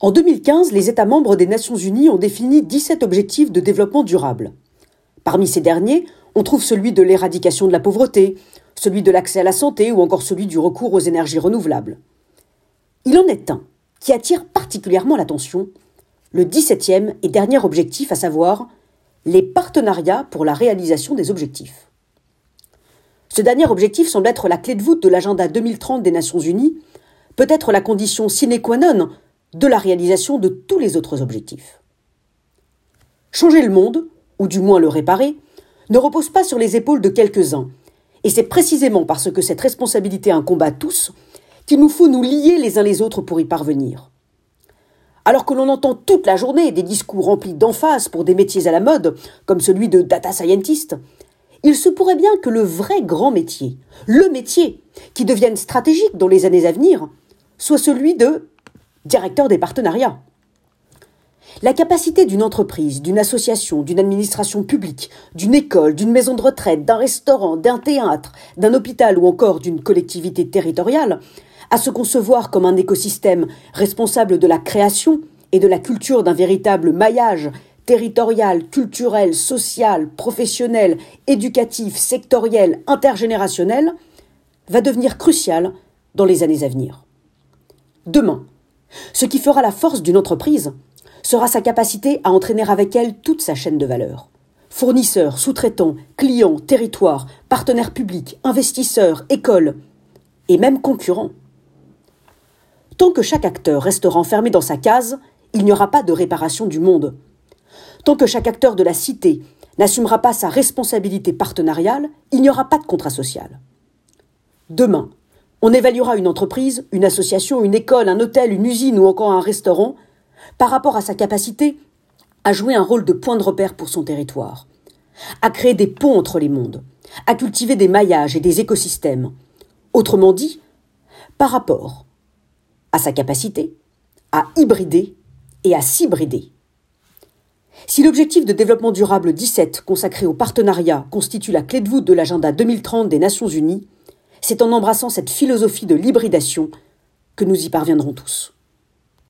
En 2015, les États membres des Nations Unies ont défini 17 objectifs de développement durable. Parmi ces derniers, on trouve celui de l'éradication de la pauvreté, celui de l'accès à la santé ou encore celui du recours aux énergies renouvelables. Il en est un qui attire particulièrement l'attention, le 17e et dernier objectif, à savoir les partenariats pour la réalisation des objectifs. Ce dernier objectif semble être la clé de voûte de l'agenda 2030 des Nations Unies, peut être la condition sine qua non de la réalisation de tous les autres objectifs. Changer le monde, ou du moins le réparer, ne repose pas sur les épaules de quelques-uns, et c'est précisément parce que cette responsabilité incombe à tous qu'il nous faut nous lier les uns les autres pour y parvenir. Alors que l'on entend toute la journée des discours remplis d'emphase pour des métiers à la mode, comme celui de data scientist, il se pourrait bien que le vrai grand métier, le métier qui devienne stratégique dans les années à venir, soit celui de directeur des partenariats. La capacité d'une entreprise, d'une association, d'une administration publique, d'une école, d'une maison de retraite, d'un restaurant, d'un théâtre, d'un hôpital ou encore d'une collectivité territoriale à se concevoir comme un écosystème responsable de la création et de la culture d'un véritable maillage territorial, culturel, social, professionnel, éducatif, sectoriel, intergénérationnel, va devenir crucial dans les années à venir. Demain, ce qui fera la force d'une entreprise sera sa capacité à entraîner avec elle toute sa chaîne de valeur. Fournisseurs, sous-traitants, clients, territoires, partenaires publics, investisseurs, écoles et même concurrents. Tant que chaque acteur restera enfermé dans sa case, il n'y aura pas de réparation du monde. Tant que chaque acteur de la cité n'assumera pas sa responsabilité partenariale, il n'y aura pas de contrat social. Demain, on évaluera une entreprise, une association, une école, un hôtel, une usine ou encore un restaurant par rapport à sa capacité à jouer un rôle de point de repère pour son territoire, à créer des ponts entre les mondes, à cultiver des maillages et des écosystèmes. Autrement dit, par rapport à sa capacité à hybrider et à s'hybrider. Si l'objectif de développement durable 17 consacré au partenariat constitue la clé de voûte de l'agenda 2030 des Nations Unies, c'est en embrassant cette philosophie de l'hybridation que nous y parviendrons tous.